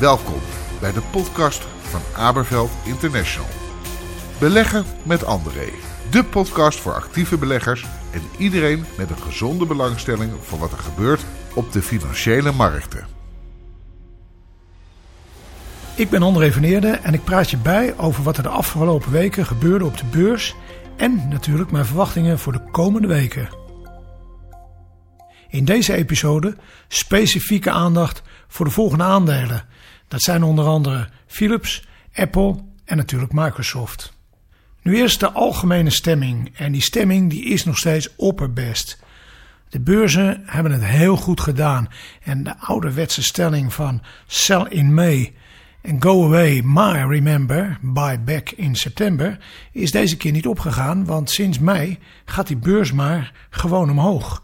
Welkom bij de podcast van Aberveld International. Beleggen met André. De podcast voor actieve beleggers en iedereen met een gezonde belangstelling voor wat er gebeurt op de financiële markten. Ik ben André van Eerden en ik praat je bij over wat er de afgelopen weken gebeurde op de beurs en natuurlijk mijn verwachtingen voor de komende weken. In deze episode specifieke aandacht voor de volgende aandelen. Dat zijn onder andere Philips, Apple en natuurlijk Microsoft. Nu eerst de algemene stemming en die stemming die is nog steeds opperbest. De beurzen hebben het heel goed gedaan en de ouderwetse stelling van sell in May en go away, maar remember, buy back in september is deze keer niet opgegaan, want sinds mei gaat die beurs maar gewoon omhoog.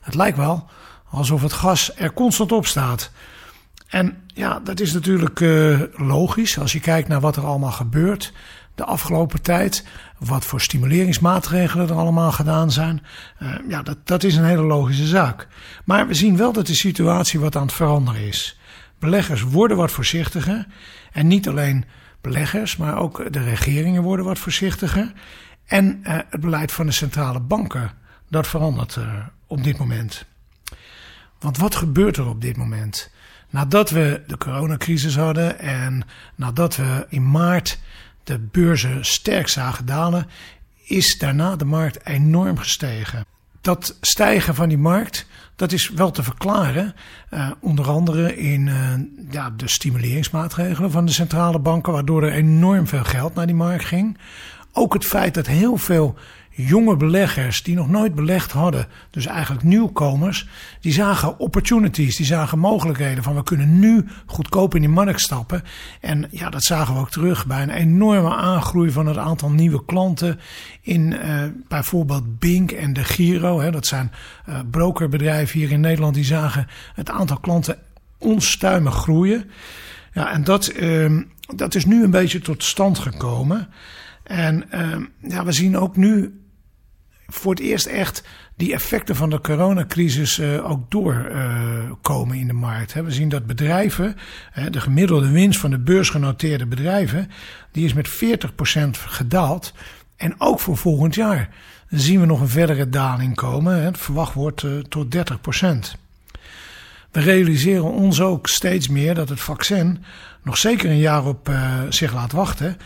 Het lijkt wel alsof het gas er constant op staat. En ja, dat is natuurlijk uh, logisch als je kijkt naar wat er allemaal gebeurt de afgelopen tijd. Wat voor stimuleringsmaatregelen er allemaal gedaan zijn. Uh, ja, dat, dat is een hele logische zaak. Maar we zien wel dat de situatie wat aan het veranderen is. Beleggers worden wat voorzichtiger. En niet alleen beleggers, maar ook de regeringen worden wat voorzichtiger. En uh, het beleid van de centrale banken, dat verandert op dit moment. Want wat gebeurt er op dit moment? Nadat we de coronacrisis hadden en nadat we in maart de beurzen sterk zagen dalen, is daarna de markt enorm gestegen. Dat stijgen van die markt, dat is wel te verklaren, uh, onder andere in uh, ja, de stimuleringsmaatregelen van de centrale banken, waardoor er enorm veel geld naar die markt ging. Ook het feit dat heel veel jonge beleggers die nog nooit belegd hadden, dus eigenlijk nieuwkomers, die zagen opportunities, die zagen mogelijkheden van we kunnen nu goedkoop in die markt stappen. En ja, dat zagen we ook terug bij een enorme aangroei van het aantal nieuwe klanten in uh, bijvoorbeeld Bink en de Giro. Hè, dat zijn uh, brokerbedrijven hier in Nederland die zagen het aantal klanten onstuimig groeien. Ja, en dat, uh, dat is nu een beetje tot stand gekomen. En uh, ja, we zien ook nu voor het eerst echt die effecten van de coronacrisis uh, ook doorkomen uh, in de markt. We zien dat bedrijven, de gemiddelde winst van de beursgenoteerde bedrijven, die is met 40% gedaald. En ook voor volgend jaar zien we nog een verdere daling komen. Het verwacht wordt uh, tot 30%. We realiseren ons ook steeds meer dat het vaccin nog zeker een jaar op zich laat wachten.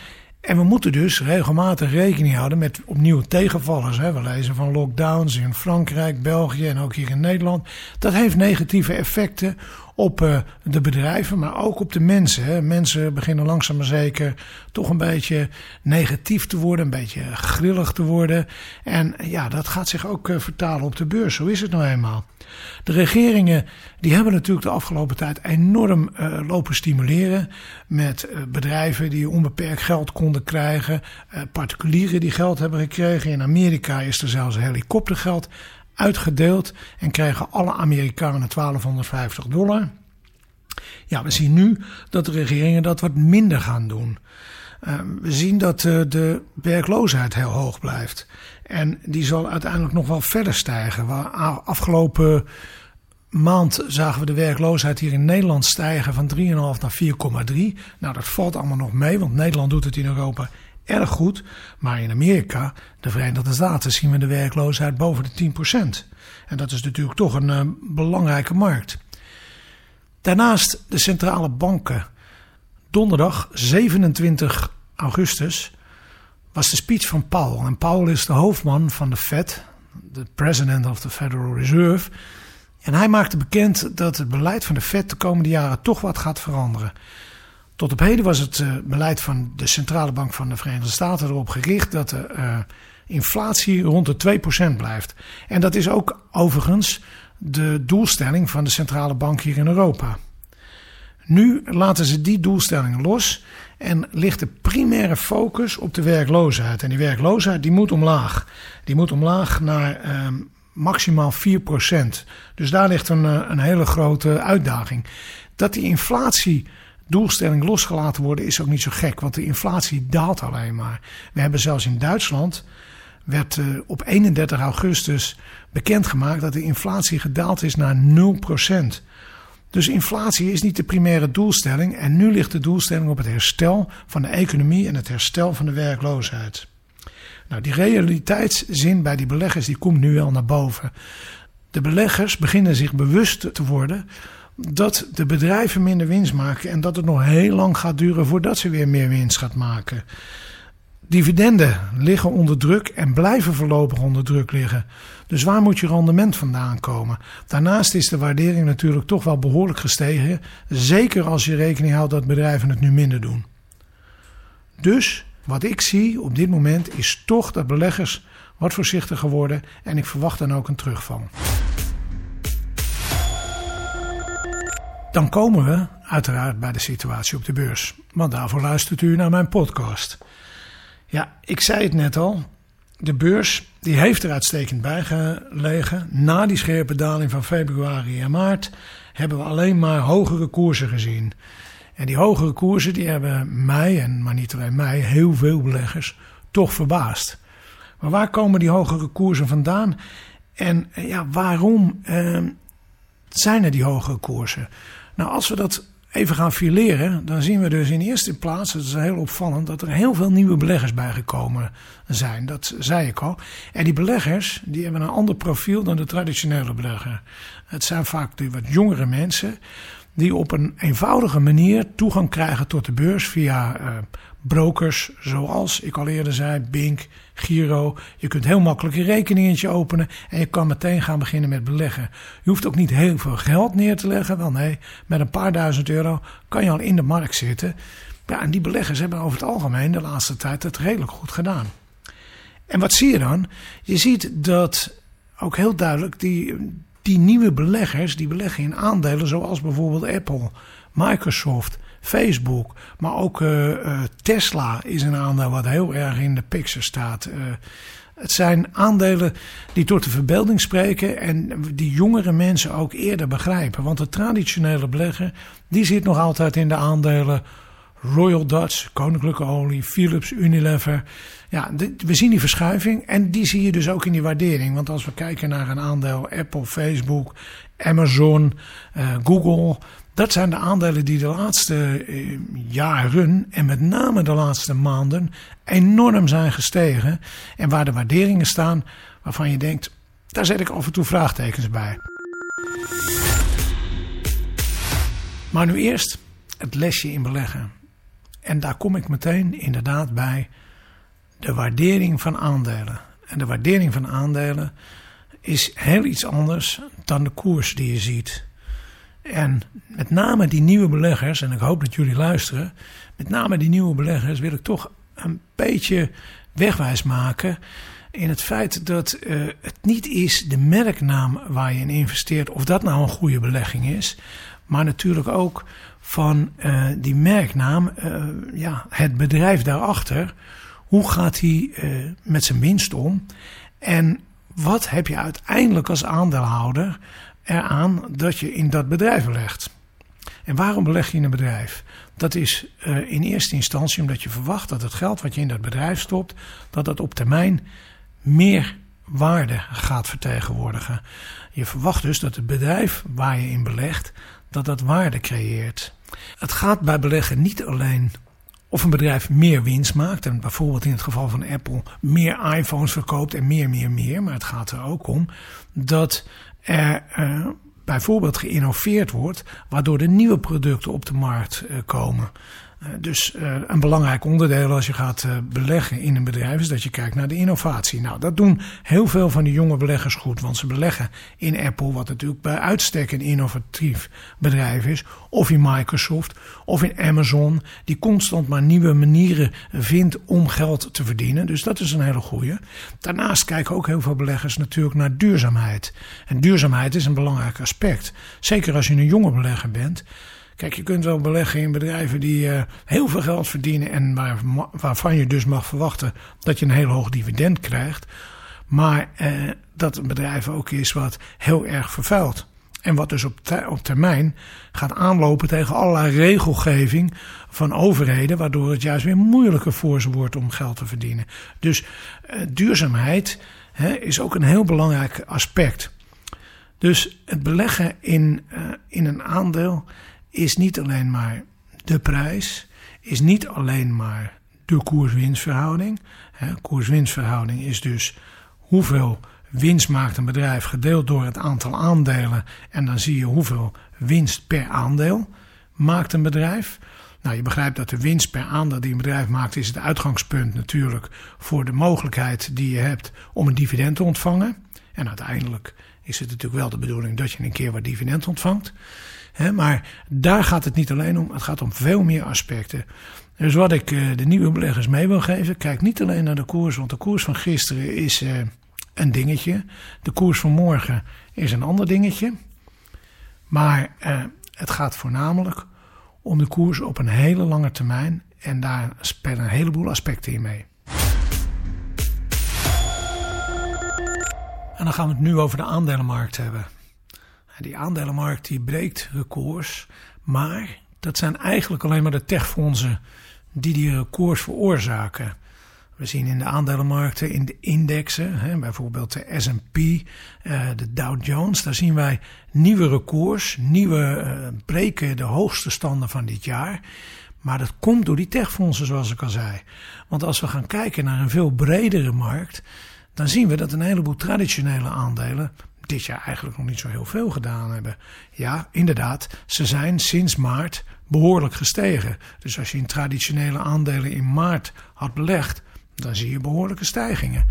En we moeten dus regelmatig rekening houden met opnieuw tegenvallers. We lezen van lockdowns in Frankrijk, België en ook hier in Nederland. Dat heeft negatieve effecten op uh, de bedrijven, maar ook op de mensen. Mensen beginnen langzaam maar zeker toch een beetje negatief te worden, een beetje grillig te worden. En ja, dat gaat zich ook uh, vertalen op de beurs. Zo is het nou eenmaal. De regeringen die hebben natuurlijk de afgelopen tijd enorm uh, lopen stimuleren met bedrijven die onbeperkt geld konden krijgen, particulieren die geld hebben gekregen. In Amerika is er zelfs helikoptergeld uitgedeeld en krijgen alle Amerikanen 1250 dollar. Ja, we zien nu dat de regeringen dat wat minder gaan doen. Uh, we zien dat uh, de werkloosheid heel hoog blijft. En die zal uiteindelijk nog wel verder stijgen. Afgelopen maand zagen we de werkloosheid hier in Nederland stijgen van 3,5 naar 4,3. Nou, dat valt allemaal nog mee, want Nederland doet het in Europa erg goed. Maar in Amerika, de Verenigde Staten, zien we de werkloosheid boven de 10%. En dat is natuurlijk toch een uh, belangrijke markt. Daarnaast de centrale banken. Donderdag 27 augustus was de speech van Powell. En Powell is de hoofdman van de Fed, de president of the Federal Reserve. En hij maakte bekend dat het beleid van de Fed de komende jaren toch wat gaat veranderen. Tot op heden was het uh, beleid van de Centrale Bank van de Verenigde Staten erop gericht dat de uh, inflatie rond de 2% blijft. En dat is ook overigens de doelstelling van de Centrale Bank hier in Europa. Nu laten ze die doelstelling los en ligt de primaire focus op de werkloosheid. En die werkloosheid die moet omlaag. Die moet omlaag naar uh, maximaal 4%. Dus daar ligt een, een hele grote uitdaging. Dat die inflatie doelstelling losgelaten worden is ook niet zo gek, want de inflatie daalt alleen maar. We hebben zelfs in Duitsland, werd uh, op 31 augustus bekendgemaakt dat de inflatie gedaald is naar 0%. Dus inflatie is niet de primaire doelstelling en nu ligt de doelstelling op het herstel van de economie en het herstel van de werkloosheid. Nou, die realiteitszin bij die beleggers die komt nu wel naar boven. De beleggers beginnen zich bewust te worden dat de bedrijven minder winst maken en dat het nog heel lang gaat duren voordat ze weer meer winst gaat maken. Dividenden liggen onder druk en blijven voorlopig onder druk liggen. Dus waar moet je rendement vandaan komen? Daarnaast is de waardering natuurlijk toch wel behoorlijk gestegen. Zeker als je rekening houdt dat bedrijven het nu minder doen. Dus wat ik zie op dit moment is toch dat beleggers wat voorzichtiger worden en ik verwacht dan ook een terugval. Dan komen we uiteraard bij de situatie op de beurs. Want daarvoor luistert u naar mijn podcast. Ja, ik zei het net al. De beurs die heeft er uitstekend bij gelegen. Na die scherpe daling van februari en maart hebben we alleen maar hogere koersen gezien. En die hogere koersen die hebben mij, en maar niet alleen mij, heel veel beleggers, toch verbaasd. Maar waar komen die hogere koersen vandaan? En ja, waarom eh, zijn er die hogere koersen? Nou, als we dat even gaan fileren, dan zien we dus in eerste plaats, het is heel opvallend, dat er heel veel nieuwe beleggers bijgekomen zijn. Dat zei ik al. En die beleggers, die hebben een ander profiel dan de traditionele belegger. Het zijn vaak de wat jongere mensen die op een eenvoudige manier toegang krijgen tot de beurs via uh, brokers zoals ik al eerder zei, Bink, Giro. Je kunt heel makkelijk een rekeningetje openen en je kan meteen gaan beginnen met beleggen. Je hoeft ook niet heel veel geld neer te leggen. Wel nee, met een paar duizend euro kan je al in de markt zitten. Ja, en die beleggers hebben over het algemeen de laatste tijd het redelijk goed gedaan. En wat zie je dan? Je ziet dat ook heel duidelijk die, die nieuwe beleggers, die beleggen in aandelen zoals bijvoorbeeld Apple, Microsoft, Facebook, maar ook uh, uh, Tesla is een aandeel wat heel erg in de picture staat. Uh, het zijn aandelen die tot de verbeelding spreken en die jongere mensen ook eerder begrijpen. Want de traditionele belegger, die zit nog altijd in de aandelen Royal Dutch, Koninklijke Olie, Philips, Unilever. Ja, we zien die verschuiving en die zie je dus ook in die waardering. Want als we kijken naar een aandeel Apple, Facebook, Amazon, Google. Dat zijn de aandelen die de laatste uh, jaren en met name de laatste maanden enorm zijn gestegen. En waar de waarderingen staan waarvan je denkt, daar zet ik af en toe vraagtekens bij. Maar nu eerst het lesje in beleggen. En daar kom ik meteen inderdaad bij de waardering van aandelen. En de waardering van aandelen is heel iets anders dan de koers die je ziet. En met name die nieuwe beleggers, en ik hoop dat jullie luisteren, met name die nieuwe beleggers wil ik toch een beetje wegwijs maken in het feit dat uh, het niet is de merknaam waar je in investeert, of dat nou een goede belegging is, maar natuurlijk ook van uh, die merknaam, uh, ja, het bedrijf daarachter. Hoe gaat hij met zijn winst om? En wat heb je uiteindelijk als aandeelhouder eraan dat je in dat bedrijf belegt? En waarom beleg je in een bedrijf? Dat is in eerste instantie omdat je verwacht dat het geld wat je in dat bedrijf stopt, dat dat op termijn meer waarde gaat vertegenwoordigen. Je verwacht dus dat het bedrijf waar je in belegt, dat dat waarde creëert. Het gaat bij beleggen niet alleen of een bedrijf meer winst maakt. En bijvoorbeeld in het geval van Apple meer iPhones verkoopt en meer, meer, meer. Maar het gaat er ook om dat er uh, bijvoorbeeld geïnnoveerd wordt, waardoor er nieuwe producten op de markt uh, komen. Eh, dus uh, een belangrijk onderdeel als je gaat uh, beleggen in een bedrijf is dat je kijkt naar de innovatie. Nou, dat doen heel veel van de jonge beleggers goed, want ze beleggen in Apple, wat natuurlijk bij uitstek een innovatief bedrijf is, of in Microsoft, of in Amazon, die constant maar nieuwe manieren vindt om geld te verdienen. Dus dat is een hele goede. Daarnaast kijken ook heel veel beleggers natuurlijk naar duurzaamheid. En duurzaamheid is een belangrijk aspect. Zeker als je een jonge belegger bent. Kijk, je kunt wel beleggen in bedrijven die uh, heel veel geld verdienen en waar, waarvan je dus mag verwachten dat je een heel hoog dividend krijgt. Maar uh, dat een bedrijf ook is wat heel erg vervuilt. En wat dus op, op termijn gaat aanlopen tegen allerlei regelgeving van overheden, waardoor het juist weer moeilijker voor ze wordt om geld te verdienen. Dus uh, duurzaamheid hè, is ook een heel belangrijk aspect. Dus het beleggen in, in een aandeel is niet alleen maar de prijs, is niet alleen maar de koers-winstverhouding. Koers-winstverhouding is dus hoeveel winst maakt een bedrijf gedeeld door het aantal aandelen. En dan zie je hoeveel winst per aandeel maakt een bedrijf. Nou, je begrijpt dat de winst per aandeel die een bedrijf maakt, is het uitgangspunt natuurlijk voor de mogelijkheid die je hebt om een dividend te ontvangen. En uiteindelijk is het natuurlijk wel de bedoeling dat je een keer wat dividend ontvangt. Maar daar gaat het niet alleen om, het gaat om veel meer aspecten. Dus wat ik eh, de nieuwe beleggers mee wil geven, kijk niet alleen naar de koers, want de koers van gisteren is eh, een dingetje. De koers van morgen is een ander dingetje. Maar eh, het gaat voornamelijk om de koers op een hele lange termijn. En daar spelen een heleboel aspecten in mee. En dan gaan we het nu over de aandelenmarkt hebben. Die aandelenmarkt die breekt records, maar dat zijn eigenlijk alleen maar de techfondsen die die records veroorzaken. We zien in de aandelenmarkten, in de indexen, hè, bijvoorbeeld de S&P, uh, de Dow Jones, daar zien wij nieuwe records, nieuwe uh, breken de hoogste standen van dit jaar. Maar dat komt door die techfondsen, zoals ik al zei. Want als we gaan kijken naar een veel bredere markt, dan zien we dat een heleboel traditionele aandelen dit jaar eigenlijk nog niet zo heel veel gedaan hebben. Ja, inderdaad, ze zijn sinds maart behoorlijk gestegen. Dus als je in traditionele aandelen in maart had belegd, dan zie je behoorlijke stijgingen.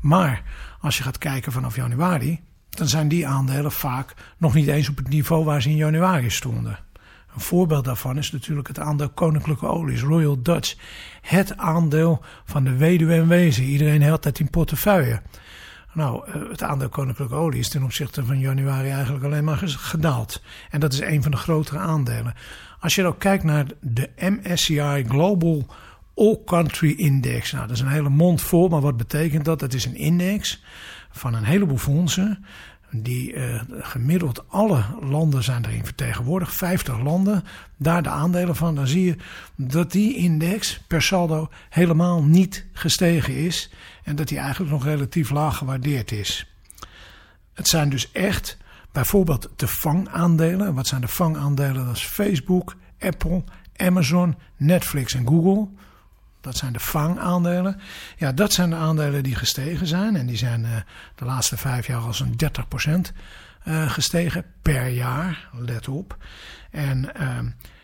Maar als je gaat kijken vanaf januari, dan zijn die aandelen vaak nog niet eens op het niveau waar ze in januari stonden. Een voorbeeld daarvan is natuurlijk het aandeel Koninklijke Olies, Royal Dutch. Het aandeel van de weduwe en wezen. Iedereen heeft dat in portefeuille. Nou, eh, het aandeel Koninklijke Olie is ten opzichte van januari eigenlijk alleen maar gedaald. En dat is een van de grotere aandelen. Als je ook kijkt naar de MSCI Global All Country Index. Nou, dat is een hele mond vol, maar wat betekent dat? Dat is een index van een heleboel fondsen. Die uh, gemiddeld alle landen zijn erin vertegenwoordigd, 50 landen, daar de aandelen van. Dan zie je dat die index per saldo helemaal niet gestegen is en dat die eigenlijk nog relatief laag gewaardeerd is. Het zijn dus echt bijvoorbeeld de vangaandelen. Wat zijn de vangaandelen? Dat is Facebook, Apple, Amazon, Netflix en Google. Dat zijn de vangaandelen. Ja, dat zijn de aandelen die gestegen zijn. En die zijn uh, de laatste vijf jaar al zo'n 30% uh, gestegen per jaar. Let op. En uh,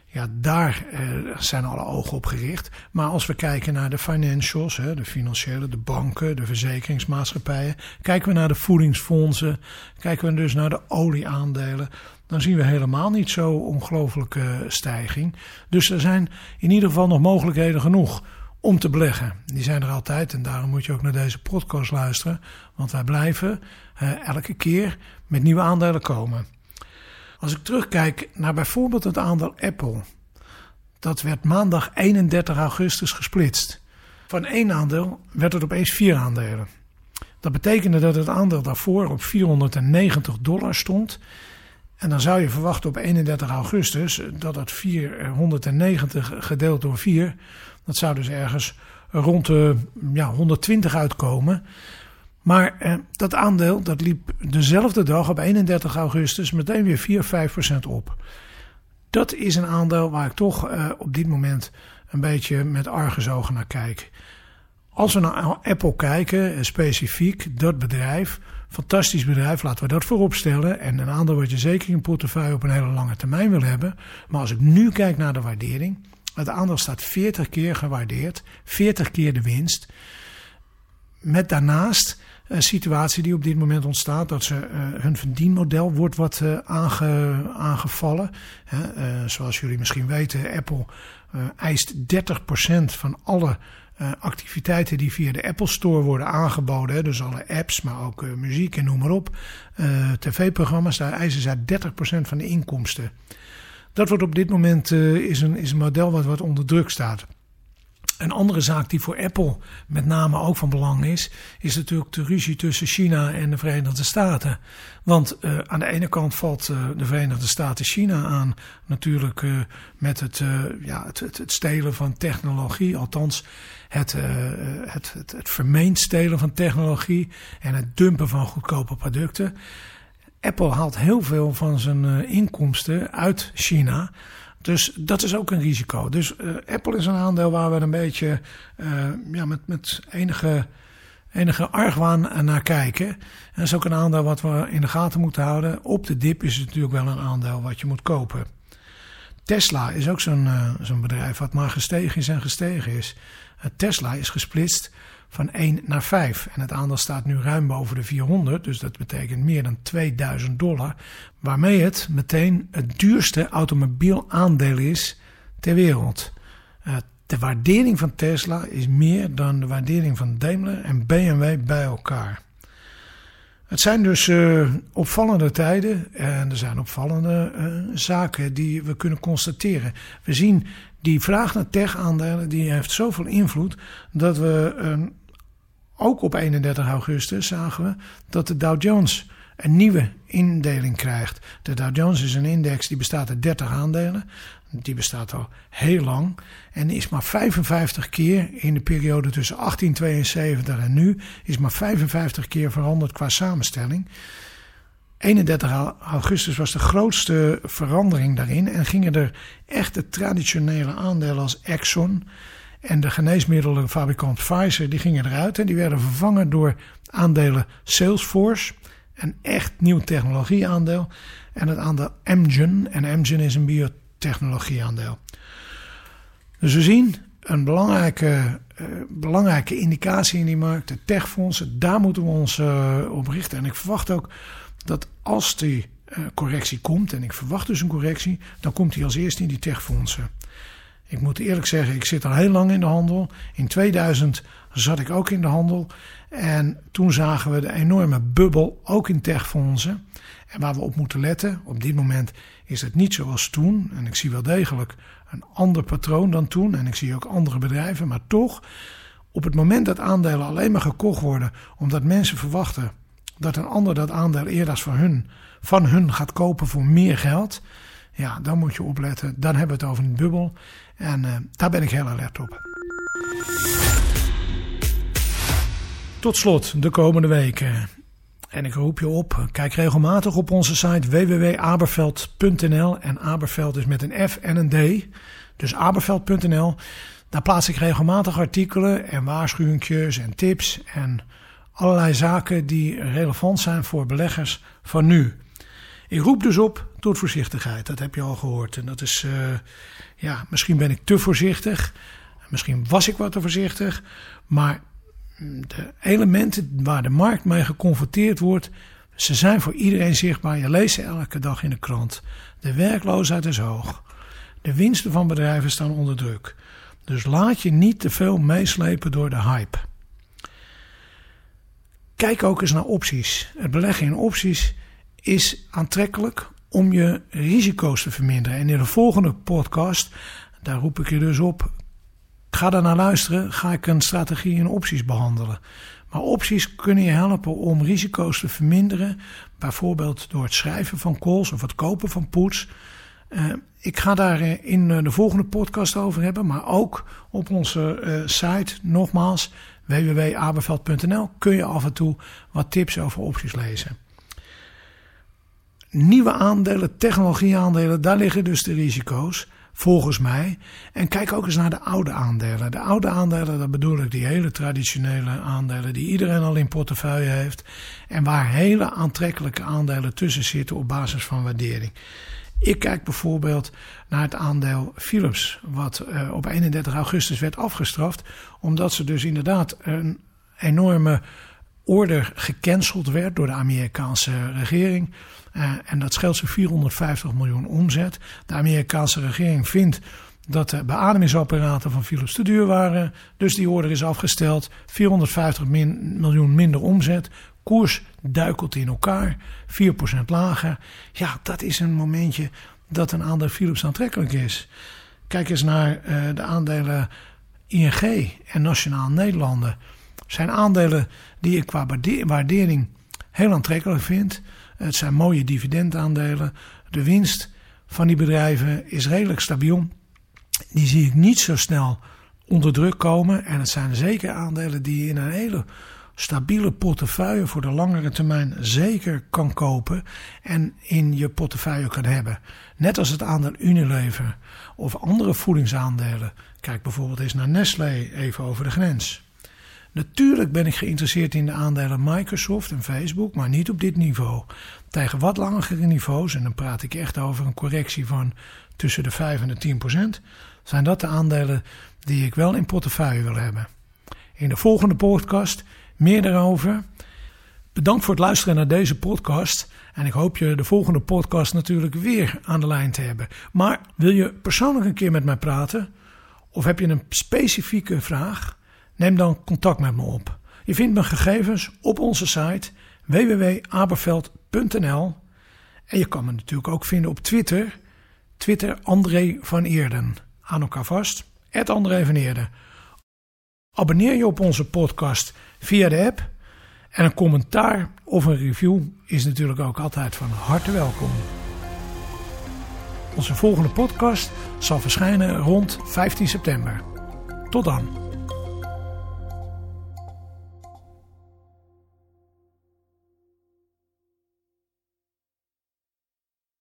ja, daar uh, zijn alle ogen op gericht. Maar als we kijken naar de financials, de financiële, de banken, de verzekeringsmaatschappijen. Kijken we naar de voedingsfondsen. Kijken we dus naar de olieaandelen dan zien we helemaal niet zo ongelooflijke stijging. Dus er zijn in ieder geval nog mogelijkheden genoeg om te beleggen. Die zijn er altijd en daarom moet je ook naar deze podcast luisteren. Want wij blijven uh, elke keer met nieuwe aandelen komen. Als ik terugkijk naar bijvoorbeeld het aandeel Apple. Dat werd maandag 31 augustus gesplitst. Van één aandeel werd het opeens vier aandelen. Dat betekende dat het aandeel daarvoor op 490 dollar stond. En dan zou je verwachten op 31 augustus dat het 490 gedeeld door 4 dat zou dus ergens rond de ja, 120 uitkomen. Maar eh, dat aandeel dat liep dezelfde dag op 31 augustus meteen weer 4, 5 procent op. Dat is een aandeel waar ik toch eh, op dit moment een beetje met argusogen naar kijk. Als we naar Apple kijken, eh, specifiek dat bedrijf, fantastisch bedrijf, laten we dat voorop stellen. En een aandeel wat je zeker in portefeuille op een hele lange termijn wil hebben. Maar als ik nu kijk naar de waardering, het aandeel staat 40 keer gewaardeerd, 40 keer de winst. Met daarnaast een situatie die op dit moment ontstaat, dat ze, uh, hun verdienmodel wordt wat aange, aangevallen. Uh, zoals jullie misschien weten, Apple eist 30% van alle activiteiten die via de Apple Store worden aangeboden. Hè, dus alle apps, maar ook muziek en noem maar op. TV-programma's, daar eisen zij 30% van de inkomsten. Dat wordt op dit moment uh, is, een, is een model wat, wat onder druk staat. Een andere zaak die voor Apple met name ook van belang is, is natuurlijk de ruzie tussen China en de Verenigde Staten. Want uh, aan de ene kant valt uh, de Verenigde Staten China aan, natuurlijk met het, ja, het, het, het, stelen van technologie, althans het, het, het, het vermeend stelen van technologie en het dumpen van goedkope producten. Apple haalt heel veel van zijn uh, inkomsten uit China. Dus dat is ook een risico. Dus uh, Apple is een aandeel waar we een beetje uh, ja, met, met enige, enige argwaan naar kijken. En dat is ook een aandeel wat we in de gaten moeten houden. Op de dip is het natuurlijk wel een aandeel wat je moet kopen. Tesla is ook zo'n uh, zo'n bedrijf wat maar gestegen is en gestegen is. Tesla is gesplitst van 1 naar 5. En het aandeel staat nu ruim boven de 400, dus dat betekent meer dan 2000 dollar. Waarmee het meteen het duurste automobielaandeel is ter wereld. Uh, de waardering van Tesla is meer dan de waardering van Daimler en BMW bij elkaar. Het zijn dus uh, opvallende tijden en er zijn opvallende uh, zaken die we kunnen constateren. We zien die vraag naar tech-aandelen die heeft zoveel invloed dat we uh, ook op 31 augustus zagen we dat de Dow Jones een nieuwe indeling krijgt. De Dow Jones is een index die bestaat uit 30 aandelen. Die bestaat al heel lang. En is maar 55 keer in de periode tussen 1872 en nu. Is maar 55 keer veranderd qua samenstelling. 31 augustus was de grootste verandering daarin. En gingen er echte traditionele aandelen als Exxon en de geneesmiddelenfabrikant Pfizer. Die gingen eruit en die werden vervangen door aandelen Salesforce. Een echt nieuw technologieaandeel. En het aandeel Amgen. En Amgen is een biotechnologieaandeel. Dus we zien een belangrijke, uh, belangrijke indicatie in die markt. De techfondsen, daar moeten we ons uh, op richten. En ik verwacht ook dat als die uh, correctie komt, en ik verwacht dus een correctie, dan komt die als eerste in die techfondsen. Ik moet eerlijk zeggen, ik zit al heel lang in de handel. In 2000 zat ik ook in de handel. En toen zagen we de enorme bubbel, ook in techfondsen. En waar we op moeten letten, op dit moment is het niet zoals toen. En ik zie wel degelijk een ander patroon dan toen. En ik zie ook andere bedrijven. Maar toch, op het moment dat aandelen alleen maar gekocht worden omdat mensen verwachten dat een ander dat aandeel eerder van hun, van hun gaat kopen voor meer geld. Ja, dan moet je opletten. Dan hebben we het over een bubbel. En uh, daar ben ik heel alert op. Tot slot de komende weken. En ik roep je op, kijk regelmatig op onze site www.aberveld.nl. En Aberveld is met een F en een D. Dus aberveld.nl. Daar plaats ik regelmatig artikelen en waarschuwingjes en tips en allerlei zaken die relevant zijn voor beleggers van nu. Ik roep dus op tot voorzichtigheid. Dat heb je al gehoord. En dat is, uh, ja, misschien ben ik te voorzichtig. Misschien was ik wat te voorzichtig. Maar de elementen waar de markt mee geconfronteerd wordt, ze zijn voor iedereen zichtbaar. Je leest ze elke dag in de krant. De werkloosheid is hoog. De winsten van bedrijven staan onder druk. Dus laat je niet te veel meeslepen door de hype. Kijk ook eens naar opties. Het beleggen in opties is aantrekkelijk om je risico's te verminderen. En in de volgende podcast, daar roep ik je dus op, ga daar naar luisteren, ga ik een strategie in opties behandelen. Maar opties kunnen je helpen om risico's te verminderen, bijvoorbeeld door het schrijven van calls of het kopen van puts. Uh, ik ga daar in de volgende podcast over hebben, maar ook op onze site, nogmaals, www.aberveld.nl, kun je af en toe wat tips over opties lezen. Nieuwe aandelen, technologieaandelen, daar liggen dus de risico's, volgens mij. En kijk ook eens naar de oude aandelen. De oude aandelen, dat bedoel ik die hele traditionele aandelen die iedereen al in portefeuille heeft. En waar hele aantrekkelijke aandelen tussen zitten op basis van waardering. Ik kijk bijvoorbeeld naar het aandeel Philips, wat uh, op 31 augustus werd afgestraft, omdat ze dus inderdaad een enorme order gecanceld werd door de Amerikaanse regering. Uh, en dat scheelt ze 450 miljoen omzet. De Amerikaanse regering vindt dat de beademingsapparaten van Philips te duur waren. Dus die order is afgesteld. 450 min, miljoen minder omzet. Koers duikelt in elkaar. 4% lager. Ja, dat is een momentje dat een aandeel Philips aantrekkelijk is. Kijk eens naar uh, de aandelen ING en Nationaal Nederlanden. Zijn aandelen die ik qua waardering heel aantrekkelijk vind. Het zijn mooie dividendaandelen. De winst van die bedrijven is redelijk stabiel. Die zie ik niet zo snel onder druk komen. En het zijn zeker aandelen die in een hele stabiele portefeuille voor de langere termijn zeker kan kopen en in je portefeuille kan hebben. Net als het aandeel Unilever of andere voedingsaandelen. Kijk bijvoorbeeld eens naar Nestlé even over de grens. Natuurlijk ben ik geïnteresseerd in de aandelen Microsoft en Facebook, maar niet op dit niveau. Tegen wat langere niveaus, en dan praat ik echt over een correctie van tussen de 5 en de 10 procent, zijn dat de aandelen die ik wel in portefeuille wil hebben. In de volgende podcast meer daarover. Bedankt voor het luisteren naar deze podcast. En ik hoop je de volgende podcast natuurlijk weer aan de lijn te hebben. Maar wil je persoonlijk een keer met mij praten? Of heb je een specifieke vraag? Neem dan contact met me op. Je vindt mijn gegevens op onze site www.aberveld.nl en je kan me natuurlijk ook vinden op Twitter. Twitter André van Eerden. Aan elkaar vast. André van Eerden. Abonneer je op onze podcast via de app. En een commentaar of een review is natuurlijk ook altijd van harte welkom. Onze volgende podcast zal verschijnen rond 15 september. Tot dan.